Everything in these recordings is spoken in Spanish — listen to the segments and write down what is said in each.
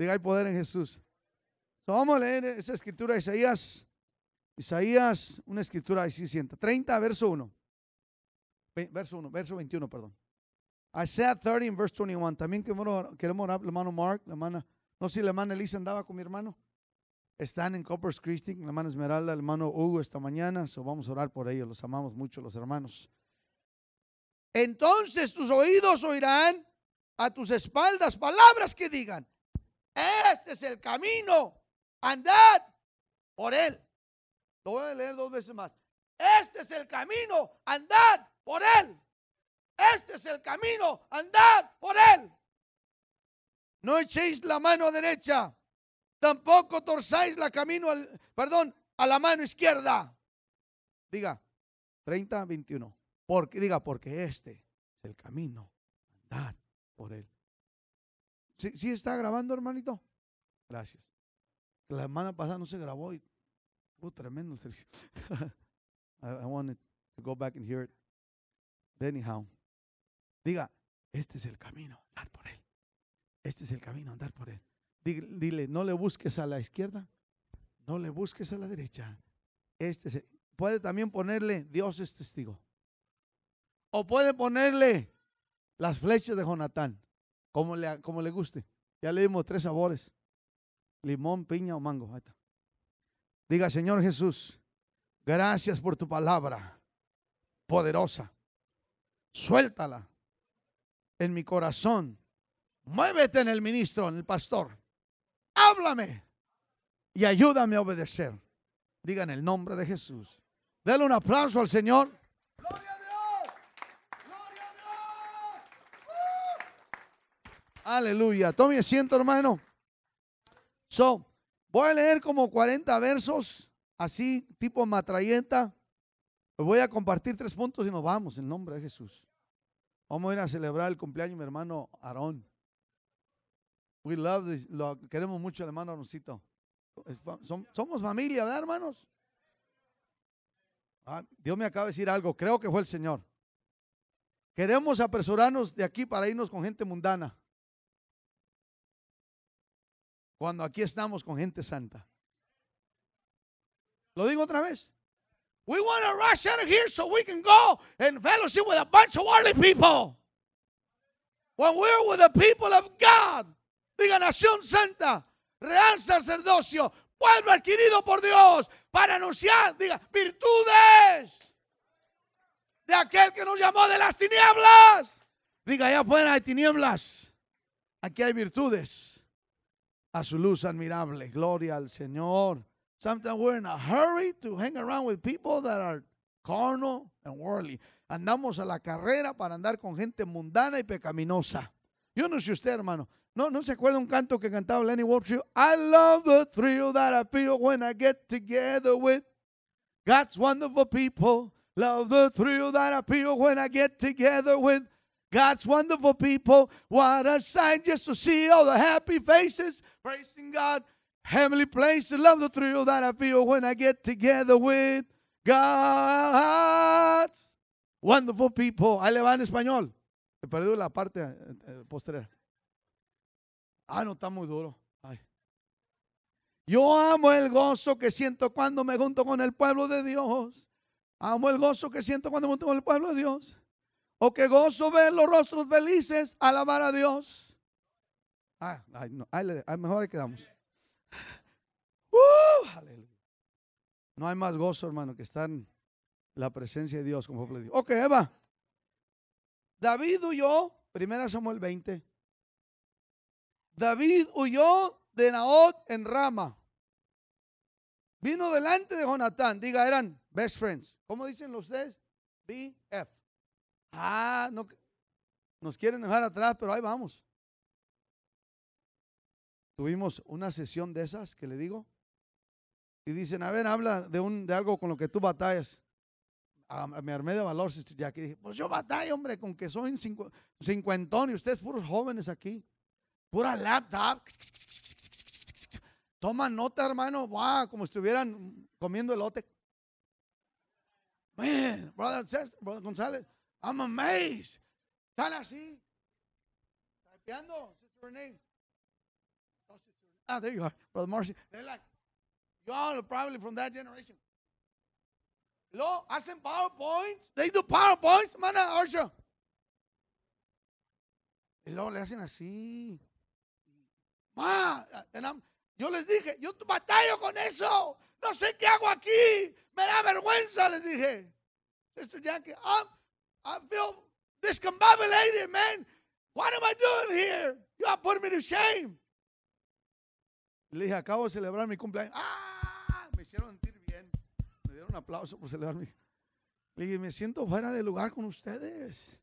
Diga, hay poder en Jesús. So, vamos a leer esa escritura, Isaías. Isaías, una escritura así sienta. 30, verso 1. Verso 1, verso 21, perdón. Isaiah 30, verse 21. También queremos, queremos orar, hermano Mark, la hermana, no sé si la hermana Elisa andaba con mi hermano. Están en Coppers Christi, la hermana Esmeralda, el hermano Hugo esta mañana. So vamos a orar por ellos. Los amamos mucho, los hermanos. Entonces tus oídos oirán a tus espaldas palabras que digan, este es el camino, andad por él. Lo voy a leer dos veces más. Este es el camino, andad por él. Este es el camino, andad por él. No echéis la mano derecha, tampoco torzáis la camino, al, perdón, a la mano izquierda. Diga, 30, 21. Porque, diga, porque este es el camino, andad por él. ¿Sí, está grabando, hermanito? Gracias. La semana pasada no se grabó y fue tremendo. I, I wanted to go back and hear it. Anyhow. Diga, este es el camino, andar por él. Este es el camino, andar por él. Dile, no le busques a la izquierda, no le busques a la derecha. Este puede también ponerle Dios es testigo. O puede ponerle las flechas de Jonatán, como le, como le guste. Ya le dimos tres sabores: limón, piña o mango. Diga, Señor Jesús, gracias por tu palabra poderosa. Suéltala en mi corazón. Muévete en el ministro, en el pastor. Háblame y ayúdame a obedecer. Diga en el nombre de Jesús. Dale un aplauso al Señor. Gloria a Dios. Gloria a Dios. Aleluya. Tome asiento, hermano. So, voy a leer como 40 versos, así, tipo matralleta. Voy a compartir tres puntos y nos vamos en nombre de Jesús. Vamos a ir a celebrar el cumpleaños de mi hermano Aarón. We love this, lo queremos mucho hermano Aroncito. Somos familia, ¿verdad, hermanos? Ah, Dios me acaba de decir algo, creo que fue el Señor. Queremos apresurarnos de aquí para irnos con gente mundana. Cuando aquí estamos con gente santa. Lo digo otra vez. We want to rush out of here so we can go and fellowship with a bunch of worldly people. When we're with the people of God, diga nación santa, real sacerdocio, pueblo adquirido por Dios, para anunciar, diga, virtudes de aquel que nos llamó de las tinieblas. Diga, allá afuera hay tinieblas, aquí hay virtudes. A su luz admirable, gloria al Señor. Sometimes we're in a hurry to hang around with people that are carnal and worldly. Andamos a la carrera para andar con gente mundana y pecaminosa. Yo no sé usted, hermano. No, no se acuerda un canto que cantaba Lenny Wolfshire. I love the thrill that I feel when I get together with God's wonderful people. Love the thrill that I feel when I get together with God's wonderful people. What a sight just to see all the happy faces praising God heavenly place. Love the thrill that I feel when I get together with God's wonderful people. Ahí le va en español. He perdido la parte eh, eh, posterior. Ah, no, está muy duro. Yo amo el gozo que siento cuando me junto con el pueblo de Dios. Amo el gozo que siento cuando me junto con el pueblo de Dios. O que gozo ver los rostros felices, alabar a Dios. Ah, no, ahí, ahí mejor ahí quedamos. Uh, no hay más gozo, hermano, que estar en la presencia de Dios. Como le digo. Ok, Eva. David huyó, primera Samuel 20. David huyó de Naot en Rama. Vino delante de Jonatán. Diga, eran best friends. ¿Cómo dicen ustedes? BF. Ah, no, nos quieren dejar atrás, pero ahí vamos. Tuvimos una sesión de esas que le digo. Y dicen, a ver, habla de, un, de algo con lo que tú batallas. me armé de valor, Sister Jackie. Dije, pues yo batallo, hombre, con que soy cincuentón y ustedes puros jóvenes aquí. Pura laptop. Toma nota, hermano. Wow, como estuvieran comiendo elote. Man, brother González, I'm amazed. Están así. Tapeando, Sister Renee. ah, there you are, Brother Marcy. They're like, you all are probably from that generation. Luego hacen PowerPoints. They do PowerPoints, mana, Arsha. Y luego le hacen así. Ma, and I'm- yo les dije, yo batallo con eso. No sé qué hago aquí. Me da vergüenza, les dije. Sister Jackie, I'm, I feel discombobulated, man. What am I doing here? You are putting me to shame. Le dije, acabo de celebrar mi cumpleaños. ¡Ah! Me hicieron sentir bien. Me dieron un aplauso por celebrar mi. Le dije, me siento fuera de lugar con ustedes.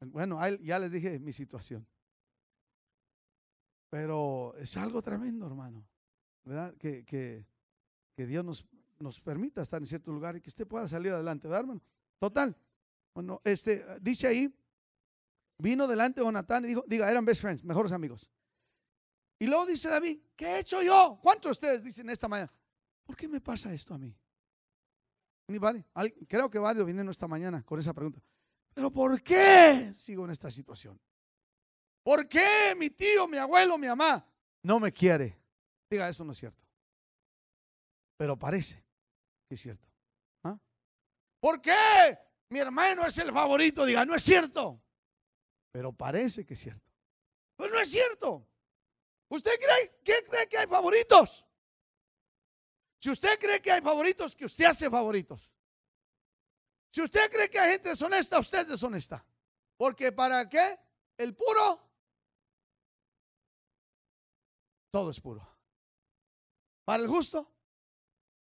Bueno, ya les dije mi situación. Pero es algo tremendo, hermano. ¿Verdad? Que, que, que Dios nos, nos permita estar en cierto lugar y que usted pueda salir adelante, ¿verdad, hermano? Total. Bueno, este, dice ahí, vino delante Jonatán y dijo, diga, eran best friends, mejores amigos. Y luego dice David, ¿qué he hecho yo? ¿Cuántos de ustedes dicen esta mañana? ¿Por qué me pasa esto a mí? Creo que varios vinieron esta mañana con esa pregunta. Pero ¿por qué sigo en esta situación? ¿Por qué mi tío, mi abuelo, mi mamá no me quiere? Diga, eso no es cierto. Pero parece que es cierto. ¿Ah? ¿Por qué mi hermano es el favorito? Diga, no es cierto. Pero parece que es cierto. Pero no es cierto. ¿Usted cree, ¿qué cree que hay favoritos? Si usted cree que hay favoritos, que usted hace favoritos. Si usted cree que hay gente deshonesta, usted es deshonesta. Porque ¿para qué? El puro, todo es puro. Para el justo,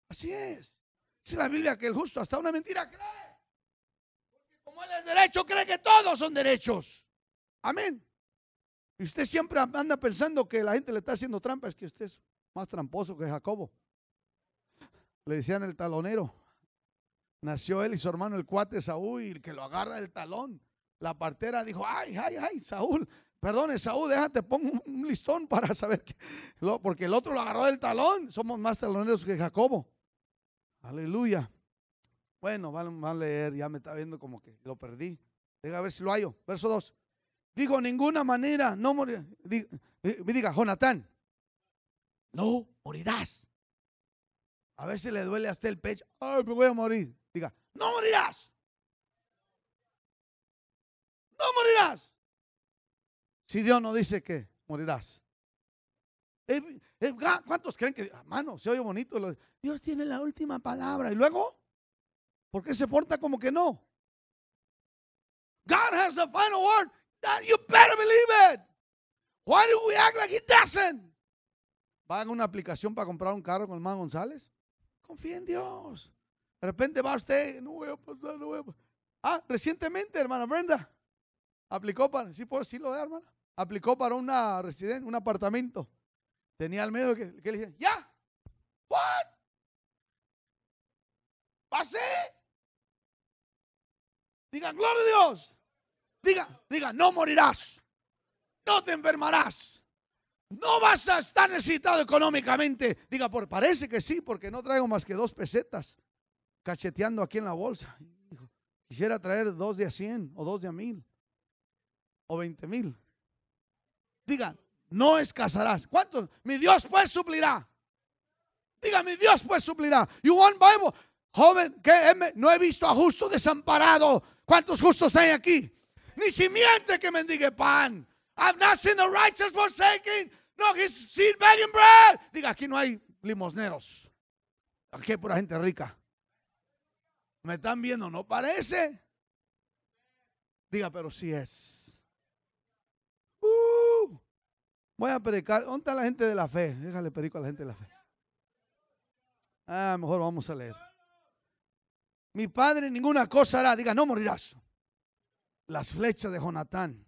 así es. Dice la Biblia que el justo hasta una mentira cree. Como él es derecho, cree que todos son derechos. Amén. Y usted siempre anda pensando que la gente le está haciendo trampa, es que usted es más tramposo que Jacobo. Le decían el talonero. Nació él y su hermano el cuate Saúl y el que lo agarra el talón. La partera dijo, ay, ay, ay, Saúl, perdone Saúl, déjate, pongo un- listón para saber que, porque el otro lo agarró del talón. Somos más taloneros que Jacobo. Aleluya. Bueno, van, a leer, ya me está viendo como que lo perdí. Deja ver si lo hallo. Verso 2. Dijo, ninguna manera, no morirás. Diga, diga, Jonatán, no morirás. A veces le duele hasta el pecho. Ay, me voy a morir. Diga, no morirás. No morirás. Si Dios no dice que morirás. Eh, eh, ¿Cuántos creen que, hermano, se oye bonito? Dios tiene la última palabra. Y luego, ¿por qué se porta como que no? God has the final word. That you better believe it. Why do we act like he doesn't? ¿Van a una aplicación para comprar un carro con el man González? Confía en Dios. De repente va usted, no voy a pasar, no voy a pasar. Ah, recientemente, hermana Brenda, aplicó para, sí puedo decirlo, ¿verdad, hermana? Aplicó para una residencia, un apartamento. Tenía al medio que, que le decían, ya, what? Pasé. Digan, gloria a Dios. Diga, diga, no morirás. No te enfermarás. No vas a estar necesitado económicamente. Diga, por, parece que sí, porque no traigo más que dos pesetas cacheteando aquí en la bolsa. Quisiera traer dos de a cien o dos de a mil o veinte mil. Diga, no escasarás. ¿Cuántos? Mi Dios pues suplirá. Diga, mi Dios pues suplirá. You want Bible? Joven, que no he visto a justo desamparado. ¿Cuántos justos hay aquí? Ni simiente que mendigue pan. I've not seen the righteous forsaken, no his seed begging bread. Diga, aquí no hay limosneros. Aquí hay pura gente rica. ¿Me están viendo? ¿No parece? Diga, pero sí es. Uh, voy a predicar. ¿Dónde está la gente de la fe? Déjale predico a la gente de la fe. Ah, mejor vamos a leer. Mi padre ninguna cosa hará. Diga, no morirás. Las flechas de Jonatán.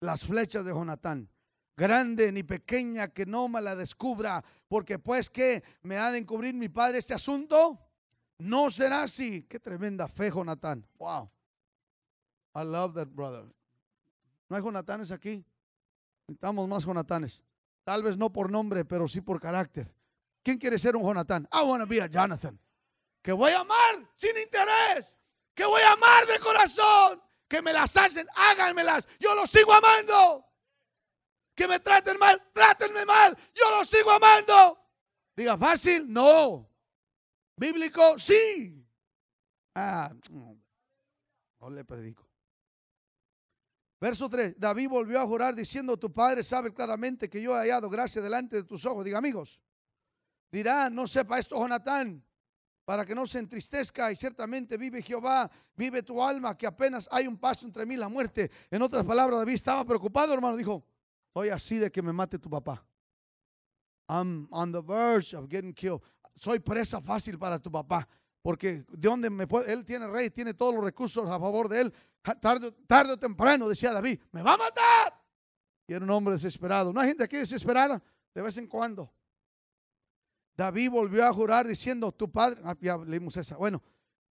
Las flechas de Jonatán. Grande ni pequeña que no me la descubra. Porque pues que me ha de encubrir mi padre este asunto. No será así. Qué tremenda fe, Jonatán. Wow. I love that brother. ¿No hay Jonatanes aquí? Necesitamos más Jonatanes. Tal vez no por nombre, pero sí por carácter. ¿Quién quiere ser un Jonatán? I want to be a Jonathan. Que voy a amar sin interés. Que voy a amar de corazón. Que me las hacen, háganmelas. Yo los sigo amando. Que me traten mal, trátenme mal, yo los sigo amando. Diga, fácil, no. Bíblico, sí. Ah, no le predico. Verso 3, David volvió a jurar diciendo, tu padre sabe claramente que yo he hallado gracia delante de tus ojos. Diga, amigos, dirá, no sepa esto Jonatán, para que no se entristezca y ciertamente vive Jehová, vive tu alma, que apenas hay un paso entre mí y la muerte. En otras palabras, David estaba preocupado, hermano, dijo, estoy así de que me mate tu papá. I'm on the verge of getting killed. Soy presa fácil para tu papá, porque de donde me puede, él tiene rey, tiene todos los recursos a favor de él. Tarde, tarde o temprano, decía David, me va a matar. Y era un hombre desesperado. ¿No hay gente aquí desesperada? De vez en cuando. David volvió a jurar diciendo, tu padre, ah, ya leímos esa, bueno,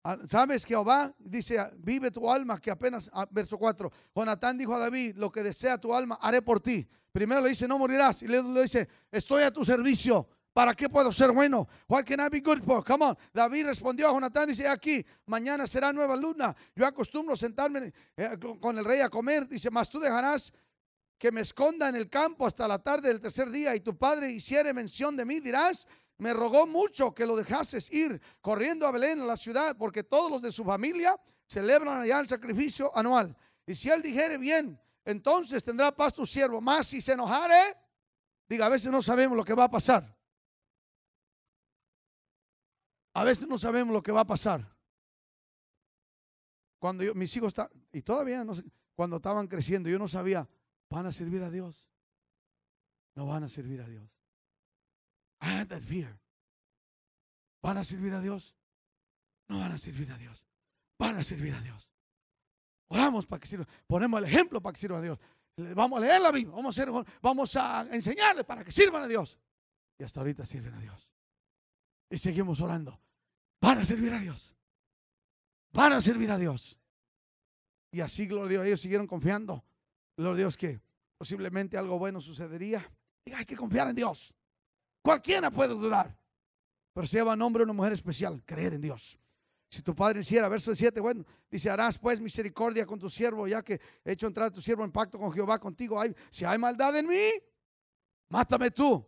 ah, ¿sabes Jehová? Dice, vive tu alma, que apenas, ah, verso 4, Jonatán dijo a David, lo que desea tu alma, haré por ti. Primero le dice, no morirás, y le, dice, estoy a tu servicio. ¿Para qué puedo ser bueno? What can I be good for? Come on. David respondió a Jonatán, dice, aquí, mañana será nueva luna. Yo acostumbro sentarme eh, con el rey a comer. Dice, mas tú dejarás que me esconda en el campo hasta la tarde del tercer día y tu padre hiciere mención de mí, dirás, me rogó mucho que lo dejases ir corriendo a Belén, a la ciudad, porque todos los de su familia celebran allá el sacrificio anual. Y si él dijere bien, entonces tendrá paz tu siervo. Más si se enojare, diga, a veces no sabemos lo que va a pasar. A veces no sabemos lo que va a pasar. Cuando yo, mis hijos están, y todavía cuando estaban creciendo, yo no sabía, ¿van a servir a Dios? No van a servir a Dios. I that fear. ¿Van a servir a Dios? No van a servir a Dios. Van a servir a Dios. Oramos para que sirva. Ponemos el ejemplo para que sirvan a Dios. Vamos a leer la Biblia. Vamos a, hacer, vamos a enseñarles para que sirvan a Dios. Y hasta ahorita sirven a Dios. Y seguimos orando. Van a servir a Dios. Van a servir a Dios. Y así, gloria a Dios, ellos siguieron confiando. Gloria a Dios que posiblemente algo bueno sucedería. Y hay que confiar en Dios. Cualquiera puede dudar. Pero se llama nombre una mujer especial, creer en Dios. Si tu padre hiciera, verso 7, bueno, dice, harás pues misericordia con tu siervo, ya que he hecho entrar a tu siervo en pacto con Jehová contigo. si hay maldad en mí, mátame tú.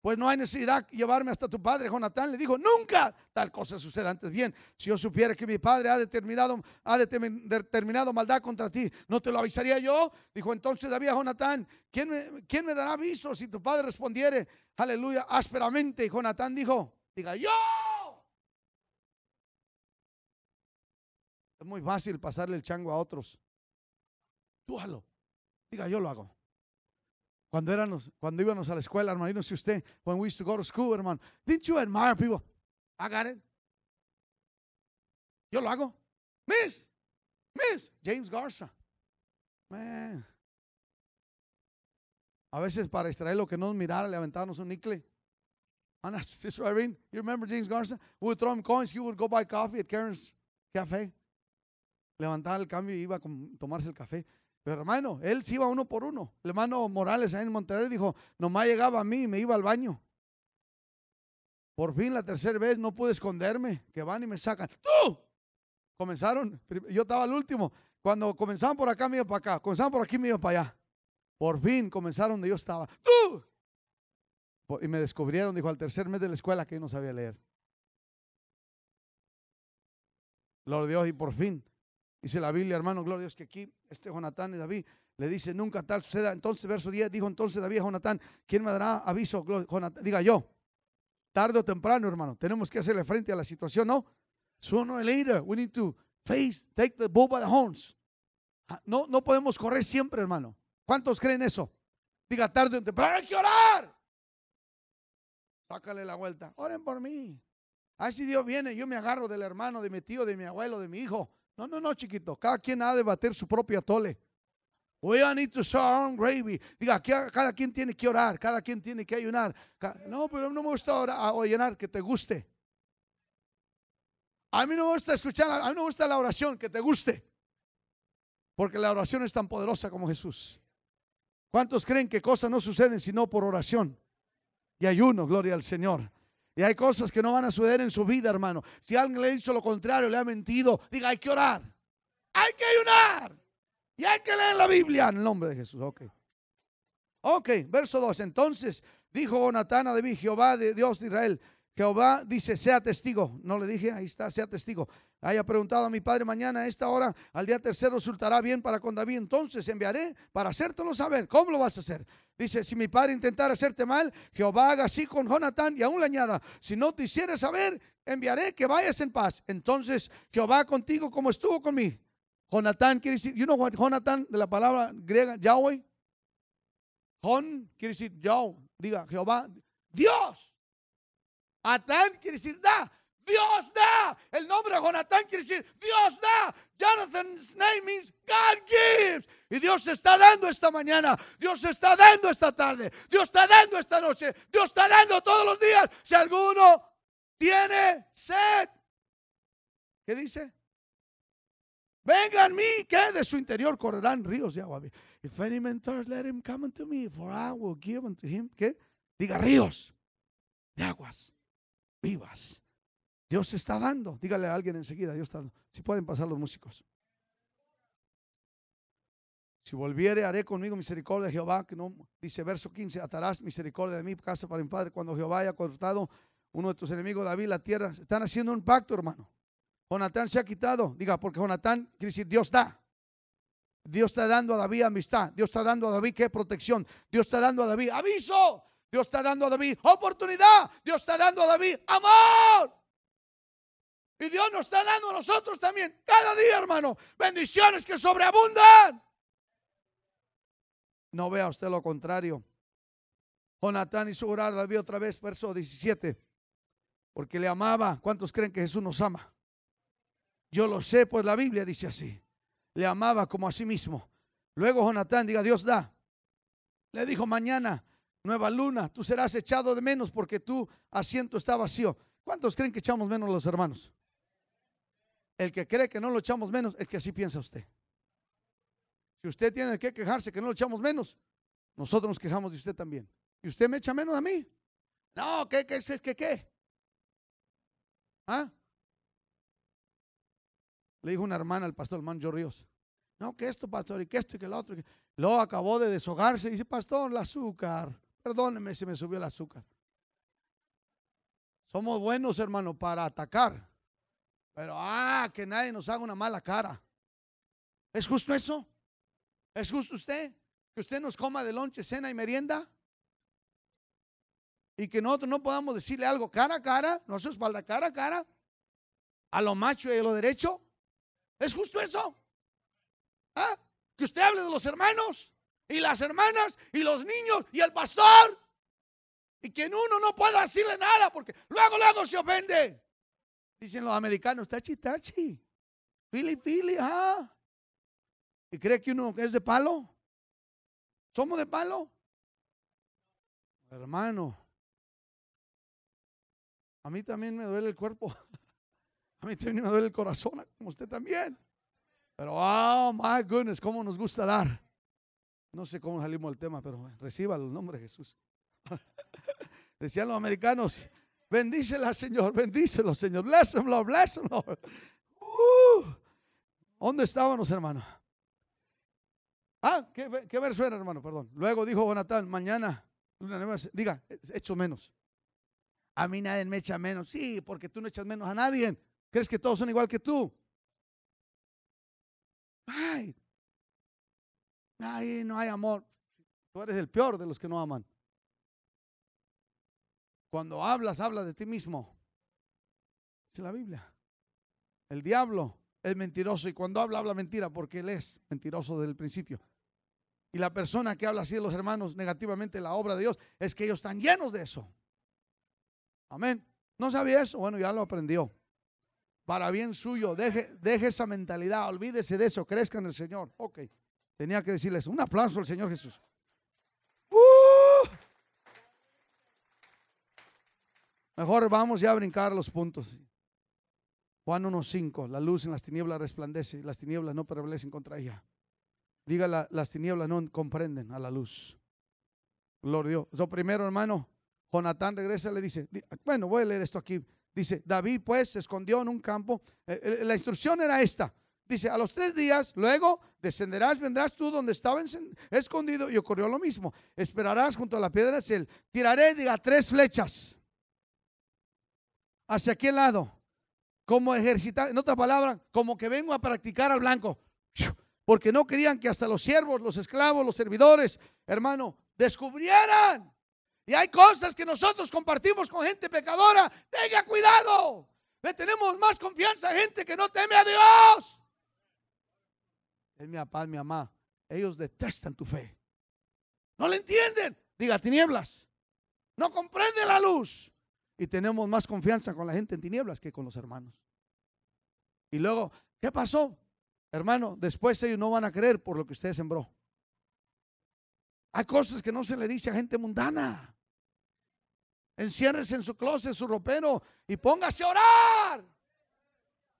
Pues no hay necesidad de llevarme hasta tu padre. Jonatán le dijo, nunca tal cosa suceda antes bien. Si yo supiera que mi padre ha determinado, ha determinado maldad contra ti, ¿no te lo avisaría yo? Dijo entonces David a Jonatán, ¿quién me, ¿quién me dará aviso si tu padre respondiere, aleluya, ásperamente? Y Jonatán dijo, diga yo. Es muy fácil pasarle el chango a otros. Tú Diga, yo lo hago. Cuando, éramos, cuando íbamos a la escuela, hermano, no sé usted, when we used to go to school, hermano, didn't you admire people? I got it. Yo lo hago. Miss, Miss, James Garza. Man. A veces para extraer lo que nos mirara, le aventábamos un nicle. Ana, Sister Irene, you remember James Garza? We would throw him coins, he would go buy coffee at Karen's Cafe. Levantaba el cambio y iba a tomarse el café. Pero hermano, él se iba uno por uno. El hermano Morales ahí en Monterrey dijo, nomás llegaba a mí y me iba al baño. Por fin la tercera vez no pude esconderme, que van y me sacan. ¡Tú! Comenzaron, yo estaba al último. Cuando comenzaban por acá, me iba para acá. Comenzaban por aquí, me iba para allá. Por fin comenzaron donde yo estaba. ¡Tú! Y me descubrieron, dijo, al tercer mes de la escuela que yo no sabía leer. Gloria a Dios, y por fin Dice la Biblia, hermano, gloria a Dios, que aquí este Jonatán y David le dice, nunca tal suceda. Entonces, verso 10, dijo entonces David a Jonatán, ¿quién me dará aviso? diga yo, tarde o temprano, hermano, tenemos que hacerle frente a la situación, ¿no? Sooner or later, we need to face, take the bull by the horns. Ah, no, no podemos correr siempre, hermano. ¿Cuántos creen eso? Diga tarde o temprano, hay que orar. Sácale la vuelta. Oren por mí. Ay, si Dios viene, yo me agarro del hermano, de mi tío, de mi abuelo, de mi hijo. No, no, no, chiquito. Cada quien ha de bater su propia tole. We all need to show our own gravy. Diga, cada quien tiene que orar, cada quien tiene que ayunar. No, pero no me gusta orar, que te guste. A mí no me gusta escuchar, a mí no me gusta la oración, que te guste. Porque la oración es tan poderosa como Jesús. ¿Cuántos creen que cosas no suceden sino por oración y ayuno? Gloria al Señor. Y hay cosas que no van a suceder en su vida, hermano. Si alguien le hizo lo contrario, le ha mentido, diga, hay que orar. Hay que ayunar. Y hay que leer la Biblia en el nombre de Jesús. Ok. Ok, verso 2. Entonces dijo Jonatán a David, Jehová de Dios de Israel, Jehová dice, sea testigo. No le dije, ahí está, sea testigo. Haya preguntado a mi padre mañana a esta hora, al día tercero resultará bien para con David. Entonces enviaré para hacértelo saber. ¿Cómo lo vas a hacer? Dice, si mi padre intentara hacerte mal, Jehová haga así con Jonatán y aún le añada, si no te hiciera saber, enviaré que vayas en paz. Entonces Jehová contigo como estuvo conmigo. Jonatán quiere decir, you know what Jonatán de la palabra griega Yahweh? Jon quiere decir Yahweh, diga Jehová, Dios. Atán quiere decir da. Dios da. El nombre de Jonatán quiere decir Dios da. Jonathan's name means God gives. Y Dios está dando esta mañana. Dios está dando esta tarde. Dios está dando esta noche. Dios está dando todos los días. Si alguno tiene sed. ¿Qué dice? Vengan a mí, que de su interior correrán ríos de agua. If any man thirst, let him come unto me, for I will give unto him. ¿Qué? Diga ríos de aguas vivas. Dios está dando. Dígale a alguien enseguida, Dios está dando. Si pueden pasar los músicos. Si volviere, haré conmigo misericordia de Jehová, que no, dice verso 15, atarás misericordia de mi casa para mi padre cuando Jehová haya cortado uno de tus enemigos, David, la tierra. Están haciendo un pacto, hermano. Jonatán se ha quitado. Diga, porque Jonatán quiere decir Dios da. Dios está dando a David amistad. Dios está dando a David qué protección. Dios está dando a David aviso. Dios está dando a David oportunidad. Dios está dando a David amor. Y Dios nos está dando a nosotros también cada día, hermano, bendiciones que sobreabundan. No vea usted lo contrario. Jonatán hizo orar David otra vez, verso 17, porque le amaba. ¿Cuántos creen que Jesús nos ama? Yo lo sé, pues la Biblia dice así. Le amaba como a sí mismo. Luego Jonatán, diga, Dios da. Le dijo, mañana, nueva luna, tú serás echado de menos porque tu asiento está vacío. ¿Cuántos creen que echamos menos los hermanos? El que cree que no lo echamos menos es que así piensa usted. Si usted tiene que quejarse que no lo echamos menos, nosotros nos quejamos de usted también. ¿Y usted me echa menos a mí? No, ¿qué, qué, qué, qué? qué? ¿Ah? Le dijo una hermana al pastor Manjo Ríos. No, que esto, pastor, y que esto y que lo otro. Luego acabó de deshogarse y dice, pastor, el azúcar. Perdóneme si me subió el azúcar. Somos buenos, hermano, para atacar. Pero, ah, que nadie nos haga una mala cara. ¿Es justo eso? ¿Es justo usted? Que usted nos coma de lonche, cena y merienda. Y que nosotros no podamos decirle algo cara a cara, no a su espalda, cara a cara, a lo macho y a lo derecho. ¿Es justo eso? ¿Ah? Que usted hable de los hermanos y las hermanas y los niños y el pastor. Y que uno no pueda decirle nada porque luego, luego se ofende. Dicen los americanos, tachi, tachi. Fili, fili, ah. ¿Y cree que uno es de palo? ¿Somos de palo? Hermano, a mí también me duele el cuerpo. A mí también me duele el corazón, como usted también. Pero, oh my goodness, cómo nos gusta dar. No sé cómo salimos del tema, pero reciba el nombre de Jesús. Decían los americanos, bendícela, Señor, bendícelo, Señor. Bless him, Lord, bless him, Lord. Uh, ¿Dónde estábamos, hermano? Ah, ¿qué, ¿qué, verso era, hermano? Perdón. Luego dijo Jonathan, mañana, diga, echo menos. A mí nadie me echa menos. Sí, porque tú no echas menos a nadie. ¿Crees que todos son igual que tú? Ay, ay, no hay amor. Tú eres el peor de los que no aman. Cuando hablas, hablas de ti mismo. Es la Biblia. El diablo es mentiroso y cuando habla, habla mentira porque él es mentiroso desde el principio. Y la persona que habla así de los hermanos negativamente la obra de Dios es que ellos están llenos de eso. Amén. ¿No sabía eso? Bueno, ya lo aprendió para bien suyo. Deje, deje esa mentalidad, olvídese de eso, crezca en el Señor. Ok, tenía que decirles un aplauso al Señor Jesús. Uh. Mejor vamos ya a brincar los puntos. Juan 1.5, la luz en las tinieblas resplandece, las tinieblas no prevalecen contra ella. Diga, las tinieblas no comprenden a la luz. Gloria Dios. Lo primero, hermano, Jonatán regresa y le dice, bueno, voy a leer esto aquí. Dice, David pues se escondió en un campo. Eh, eh, la instrucción era esta. Dice, a los tres días, luego descenderás, vendrás tú donde estaba escondido y ocurrió lo mismo. Esperarás junto a la piedra Sel. Tiraré, diga, tres flechas. ¿Hacia qué lado? Como ejercitar, en otra palabra, como que vengo a practicar al blanco. Porque no querían que hasta los siervos, los esclavos, los servidores, hermano, descubrieran. Y hay cosas que nosotros compartimos con gente pecadora. Tenga cuidado. Le tenemos más confianza a gente que no teme a Dios es mi papá, mi mamá. Ellos detestan tu fe. No le entienden. Diga tinieblas. No comprende la luz. Y tenemos más confianza con la gente en tinieblas que con los hermanos. Y luego, ¿qué pasó? Hermano, después ellos no van a creer por lo que usted sembró. Hay cosas que no se le dice a gente mundana. Enciérrese en su closet, su ropero y póngase a orar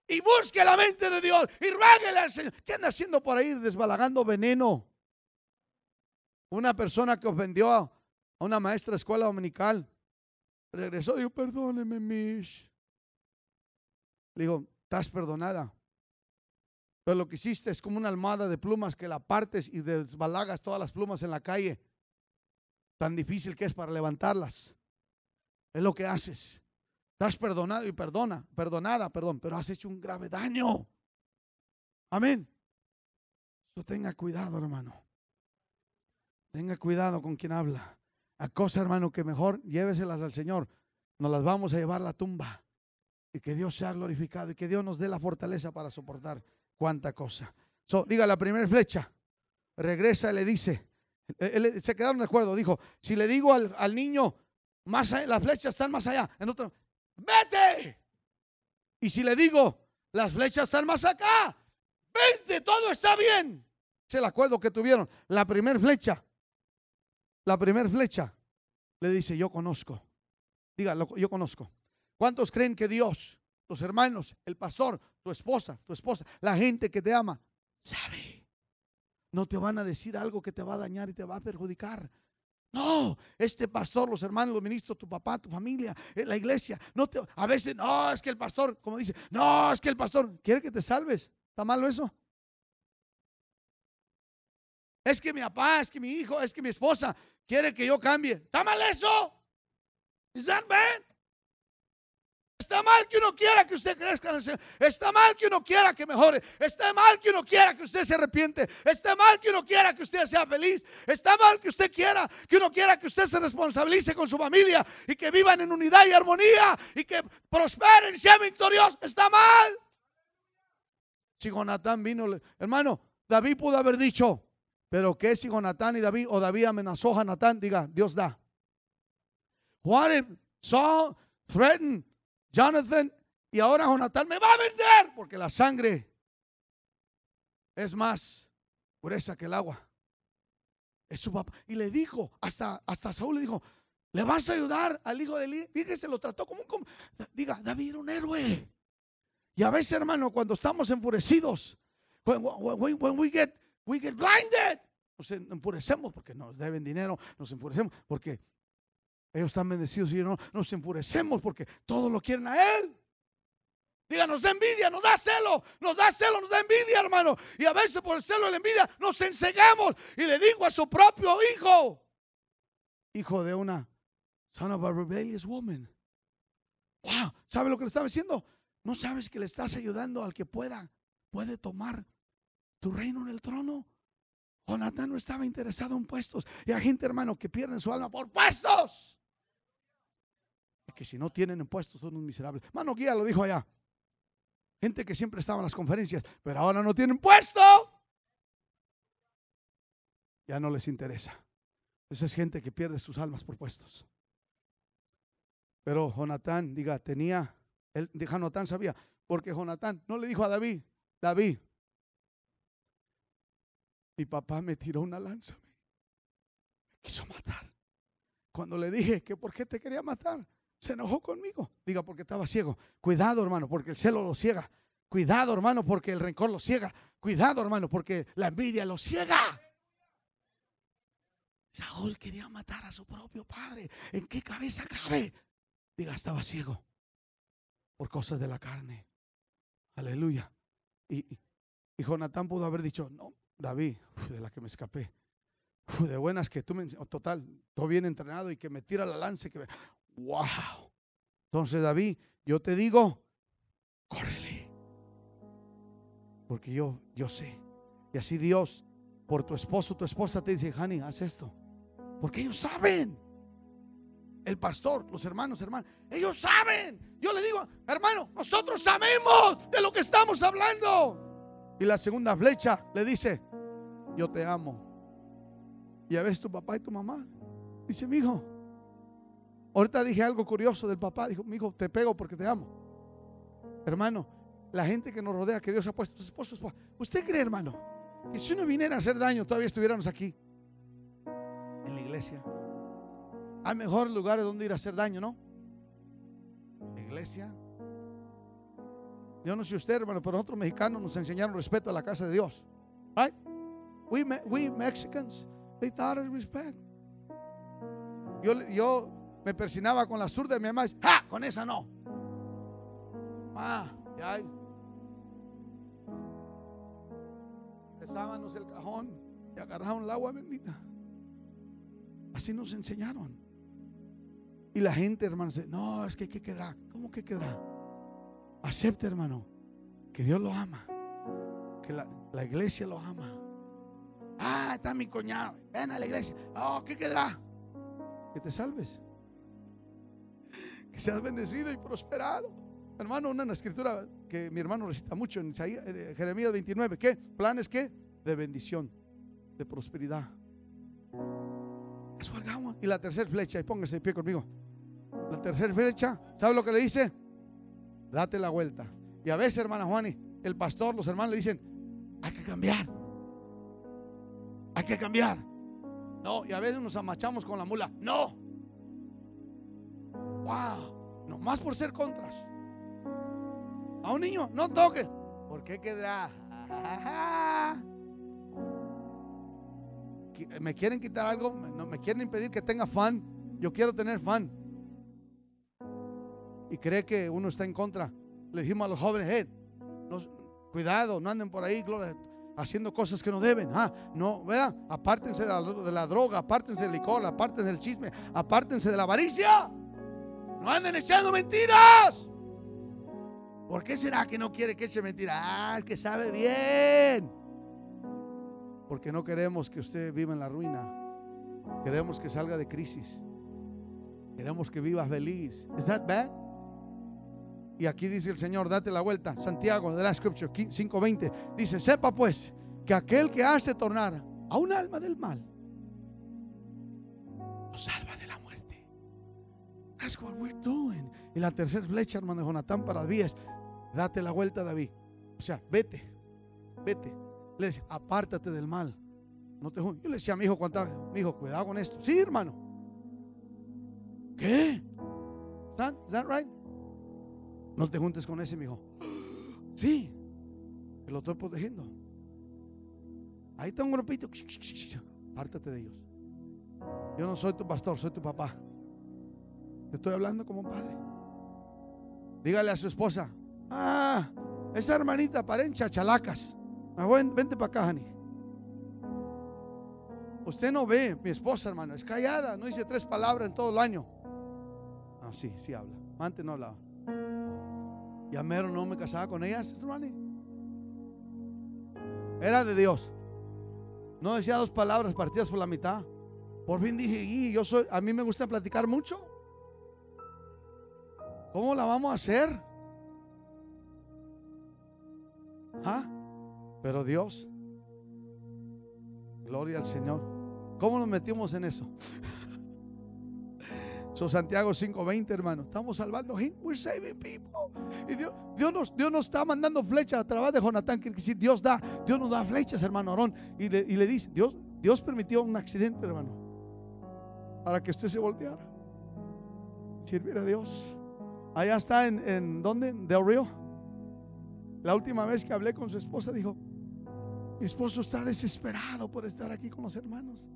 y busque la mente de Dios y rueguele al Señor. ¿Qué anda haciendo por ahí desbalagando veneno? Una persona que ofendió a una maestra de escuela dominical regresó dijo, perdóneme, Mish. Le digo, estás perdonada. Pero lo que hiciste es como una almohada de plumas que la partes y desbalagas todas las plumas en la calle. Tan difícil que es para levantarlas. Es lo que haces. Estás perdonado y perdona, perdonada, perdón, pero has hecho un grave daño. Amén. So, tenga cuidado, hermano. Tenga cuidado con quien habla. A cosas, hermano, que mejor lléveselas al Señor. Nos las vamos a llevar a la tumba. Y que Dios sea glorificado y que Dios nos dé la fortaleza para soportar cuánta cosa. So, diga la primera flecha. Regresa y le dice. se quedaron de acuerdo. Dijo: Si le digo al, niño, más las flechas están más allá. En otro, vete. Y si le digo, las flechas están más acá, vente, todo está bien. Es el acuerdo que tuvieron. La primera flecha, la primera flecha, le dice, yo conozco. Diga, yo conozco. ¿Cuántos creen que Dios, los hermanos, el pastor, tu esposa, tu esposa, la gente que te ama, sabe? No te van a decir algo que te va a dañar y te va a perjudicar. No, este pastor, los hermanos, los ministros, tu papá, tu familia, eh, la iglesia, no te, a veces, no, es que el pastor, como dice, no, es que el pastor quiere que te salves. ¿Está malo eso? Es que mi papá, es que mi hijo, es que mi esposa quiere que yo cambie. ¿Está mal eso? ¿Is that bad? Está mal que uno quiera que usted crezca en el Señor. Está mal que uno quiera que mejore. Está mal que uno quiera que usted se arrepiente. Está mal que uno quiera que usted sea feliz. Está mal que usted quiera que uno quiera que usted se responsabilice con su familia y que vivan en unidad y armonía y que prosperen y sean victoriosos. Está mal. Si Jonatán vino, hermano, David pudo haber dicho, pero ¿qué si Jonatán y David o David amenazó a Jonatán? Diga, Dios da. Juan Saul threatened Jonathan, y ahora Jonathan me va a vender porque la sangre es más pureza que el agua. Es su papá. Y le dijo, hasta, hasta Saúl le dijo, ¿le vas a ayudar al hijo de Eli? Fíjese, lo trató como un... Diga, David era un héroe. Y a veces, hermano, cuando estamos enfurecidos, when, we, get, we get blinded, nos enfurecemos porque nos deben dinero, nos enfurecemos porque ellos están bendecidos y no nos enfurecemos porque todos lo quieren a Él. Diga, nos da envidia, nos da celo, nos da celo, nos da envidia, hermano. Y a veces por el celo y la envidia nos ensegamos. Y le digo a su propio hijo, hijo de una son of a rebellious woman. Wow, ¿sabe lo que le estaba diciendo? ¿No sabes que le estás ayudando al que pueda, puede tomar tu reino en el trono? Jonathan no estaba interesado en puestos. Y hay gente, hermano, que pierde su alma por puestos que si no tienen impuestos son un miserables. Mano Guía lo dijo allá. Gente que siempre estaba en las conferencias, pero ahora no tienen puesto. Ya no les interesa. Esa es gente que pierde sus almas por puestos. Pero Jonatán, diga, tenía, él, Jonatán sabía, porque Jonatán no le dijo a David, David, mi papá me tiró una lanza, me quiso matar. Cuando le dije que por qué te quería matar, se enojó conmigo. Diga, porque estaba ciego. Cuidado, hermano, porque el celo lo ciega. Cuidado, hermano, porque el rencor lo ciega. Cuidado, hermano, porque la envidia lo ciega. Saúl quería matar a su propio padre. ¿En qué cabeza cabe? Diga, estaba ciego por cosas de la carne. Aleluya. Y, Y Jonatán pudo haber dicho, no, David, de la que me escapé. de buenas que tú me... Total, todo bien entrenado y que me tira la lanza. Que me, ¡Wow! Entonces, David, yo te digo, córrele. Porque yo, yo sé. Y así Dios, por tu esposo, tu esposa te dice, Hani, haz esto. Porque ellos saben. El pastor, los hermanos, hermanos, ellos saben. Yo le digo, hermano, nosotros sabemos de lo que estamos hablando. Y la segunda flecha le dice, yo te amo. Y a veces tu papá y tu mamá dice, mi hijo, ahorita dije algo curioso del papá, dijo, mi hijo, te pego porque te amo. Hermano, la gente que nos rodea, que Dios ha puesto, tus esposos, ¿usted cree, hermano, que si uno viniera a hacer daño, todavía estuviéramos aquí? En la iglesia. Hay mejores lugares donde ir a hacer daño, ¿no? La iglesia. Yo no sé usted, hermano, pero nosotros mexicanos nos enseñaron respeto a la casa de Dios. Right? We, we Mexicans, they taught us respect. Yo, yo me persinaba con la zurda de mi mamá. ¡Ja! Con esa no. Ah, ya hay. El cajón y agarraban el agua bendita. Así nos enseñaron. Y la gente, hermano, dice, no, es que ¿qué quedará? ¿Cómo que quedará? Acepte, hermano, que Dios lo ama, que la, la iglesia lo ama. Ah, está mi cuñado, ven a la iglesia. Oh, ¿qué quedará? Que te salves. Que seas bendecido y prosperado. Hermano, una escritura que mi hermano recita mucho en eh, Jeremías 29. ¿Qué? Planes qué? De bendición, de prosperidad. Y la tercera flecha, y póngase de pie conmigo. La tercera flecha, ¿sabe lo que le dice? Date la vuelta. Y a veces, hermana Juani, el pastor, los hermanos le dicen, hay que cambiar. Hay que cambiar. No, y a veces nos amachamos con la mula. No. Wow. No más por ser contras. A un niño, no toque. ¿Por qué quedará? Me quieren quitar algo, me quieren impedir que tenga fan. Yo quiero tener fan y cree que uno está en contra. Le dijimos a los jóvenes, cuidado, no anden por ahí haciendo cosas que no deben. Ah, no, vean, apártense de la, droga, apártense del licor, apártense del chisme, apártense de la avaricia. No anden echando mentiras. ¿Por qué será que no quiere que eche mentiras? Ah, que sabe bien. Porque no queremos que usted viva en la ruina. Queremos que salga de crisis. Queremos que viva feliz. ¿Es that bad? Y aquí dice el Señor, date la vuelta. Santiago de la Scripture 5:20 dice, sepa pues que aquel que hace tornar a un alma del mal, lo salva de la muerte. That's what we're doing. Y la tercera flecha, hermano Jonatán para es, date la vuelta, David. O sea, vete, vete. Le dice, apártate del mal. No te Yo le decía a mi hijo, cuánta, mi hijo, cuidado con esto. Sí, hermano. ¿Qué? Is that right? No te juntes con ese, mi hijo. Sí, lo estoy protegiendo. Ahí está un grupito. Pártate de ellos. Yo no soy tu pastor, soy tu papá. Te estoy hablando como padre. Dígale a su esposa: Ah, esa hermanita parencha chalacas. Ah, vente para acá, Jani. Usted no ve, mi esposa, hermano, es callada, no dice tres palabras en todo el año. Ah, sí, sí habla. Antes no hablaba. Ya mero no me casaba con ellas. Era de Dios. No decía dos palabras partidas por la mitad. Por fin dije, y yo soy, a mí me gusta platicar mucho. ¿Cómo la vamos a hacer? ¿Ah? Pero Dios, gloria al Señor. ¿Cómo nos metimos en eso? Santiago 5:20, hermano. Estamos salvando gente. We're saving people. Y Dios, nos, Dios nos está mandando flechas a través de Jonatán. Quiere decir, Dios da, Dios nos da flechas, hermano Aarón. Y le, dice, Dios, Dios permitió un accidente, hermano. Para que usted se volteara. Sirviera a Dios. Allá está en, en ¿dónde? Del Río. La última vez que hablé con su esposa dijo, mi esposo está desesperado por estar aquí con los hermanos.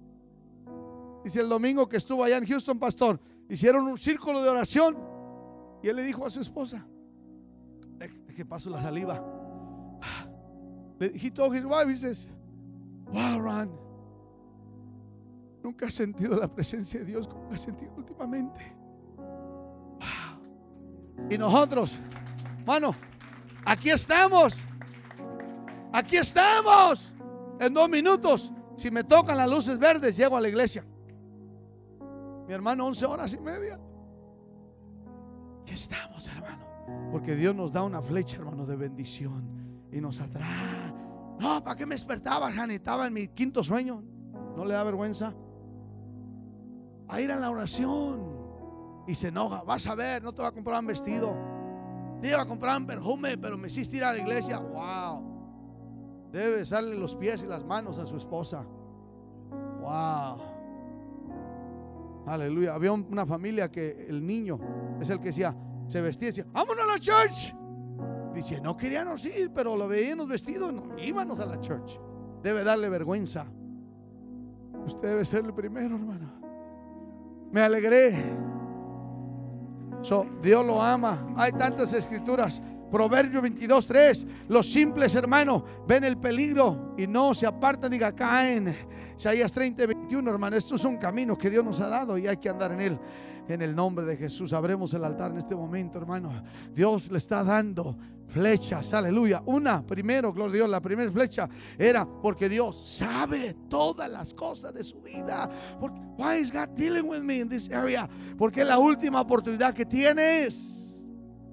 Dice el domingo que estuvo allá en Houston, pastor, hicieron un círculo de oración y él le dijo a su esposa, deje que paso la saliva. he told his wife, he Wow, Ron, nunca he sentido la presencia de Dios como he sentido últimamente. Y nosotros, mano, aquí estamos. Aquí estamos. En dos minutos, si me tocan las luces verdes, llego a la iglesia. Mi hermano, 11 horas y media. Aquí estamos, hermano. Porque Dios nos da una flecha, hermano, de bendición. Y nos atrae. No, ¿para qué me despertaba, Jani? Estaba en mi quinto sueño. ¿No le da vergüenza? A ir a la oración. Y se enoja. Vas a ver, no te va a comprar un vestido. Te iba a comprar un perfume, pero me hiciste ir a la iglesia. Wow. Debe besarle los pies y las manos a su esposa. Wow. Aleluya. Había una familia que el niño es el que decía, se vestía y decía, vámonos a la church. Dice, no queríamos ir, pero lo veíamos vestido, no íbamos a la church. Debe darle vergüenza. Usted debe ser el primero, hermano. Me alegré. Dios lo ama. Hay tantas escrituras. Proverbio 22, 3. Los simples hermanos ven el peligro y no se apartan, diga, caen. Isaías 30, 21, hermano. Esto es un camino que Dios nos ha dado y hay que andar en él. En el nombre de Jesús. Abremos el altar en este momento, hermano. Dios le está dando flechas, aleluya. Una, primero, gloria a Dios, la primera flecha era porque Dios sabe todas las cosas de su vida. Why is God dealing with me in this area? Porque es la última oportunidad que tienes.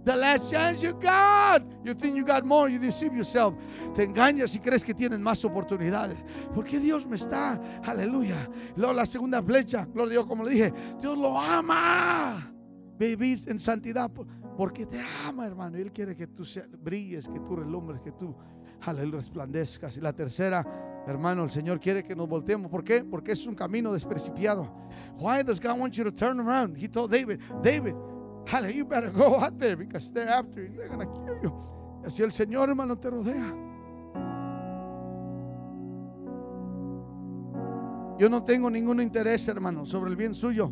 The last chance you got. You think you got more, you deceive yourself. Te engañas y crees que tienes más oportunidades. Porque Dios me está, aleluya. Luego la segunda flecha, gloria a Dios, como le dije, Dios lo ama. Vivir en santidad porque te ama, hermano. Él quiere que tú brilles, que tú relumbres, que tú, aleluya, resplandezcas. Y la tercera, hermano, el Señor quiere que nos volteemos. ¿Por qué? Porque es un camino desprecipiado. Why does God want you to turn around? He told David, David, hallelujah, you better go out there because they're after you. They're to kill you. Así el Señor, hermano, te rodea. Yo no tengo ningún interés, hermano, sobre el bien suyo.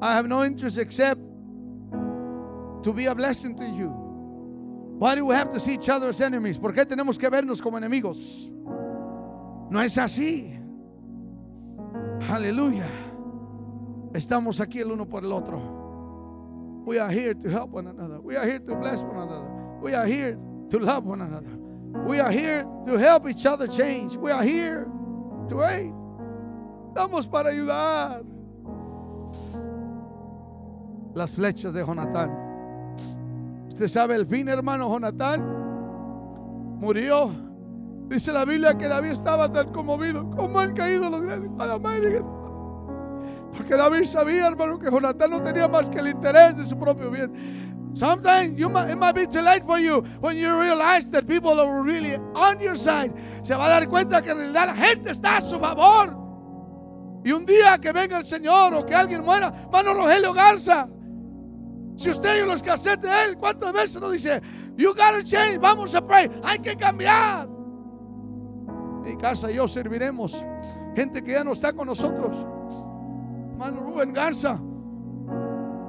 I have no interest except to be a blessing to you. Why do we have to see each other as enemies? ¿Por qué tenemos que vernos como enemigos? No es así. Aleluya. Estamos aquí el uno por el otro. We are here to help one another. We are here to bless one another. We are here to love one another. We are here to help each other change. We are here to aid. Estamos para ayudar. Las flechas de Jonatán Usted sabe el fin, hermano Jonatán. Murió. Dice la Biblia que David estaba tan conmovido como han caído los grandes. Porque David sabía, hermano, que Jonatán no tenía más que el interés de su propio bien. Sometimes you might, it might be too late for you when you realize that people are really on your side. Se va a dar cuenta que en realidad la gente está a su favor. Y un día que venga el Señor o que alguien muera, mano Rogelio Garza, si usted y los casetes de él, ¿cuántas veces nos dice, you gotta change, vamos a pray, hay que cambiar? Mi casa y yo serviremos. Gente que ya no está con nosotros. Hermano Rubén Garza.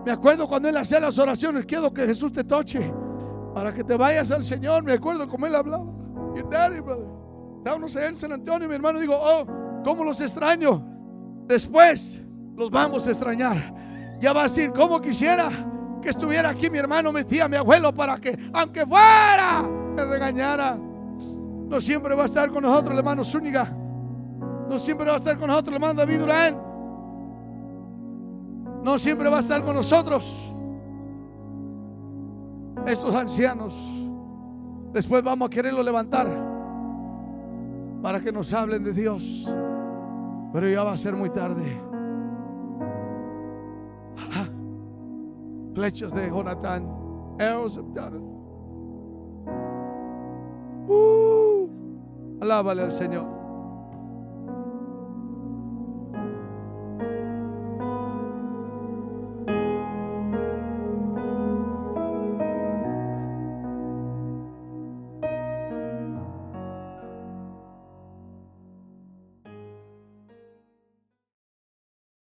Me acuerdo cuando él hacía las oraciones, quiero que Jesús te toche para que te vayas al Señor. Me acuerdo como él hablaba. Your daddy, brother. En San Antonio mi hermano dijo, oh, ¿cómo los extraño? Después los vamos a extrañar. Ya va a decir, ¿cómo quisiera? que estuviera aquí mi hermano, mi tía, mi abuelo, para que, aunque fuera, me regañara. No siempre va a estar con nosotros el hermano Zúñiga. No siempre va a estar con nosotros el hermano David Durán. No siempre va a estar con nosotros estos ancianos. Después vamos a quererlo levantar para que nos hablen de Dios. Pero ya va a ser muy tarde. flechas de Jonathan, arrows of Jonathan. Uh, alábale al Señor.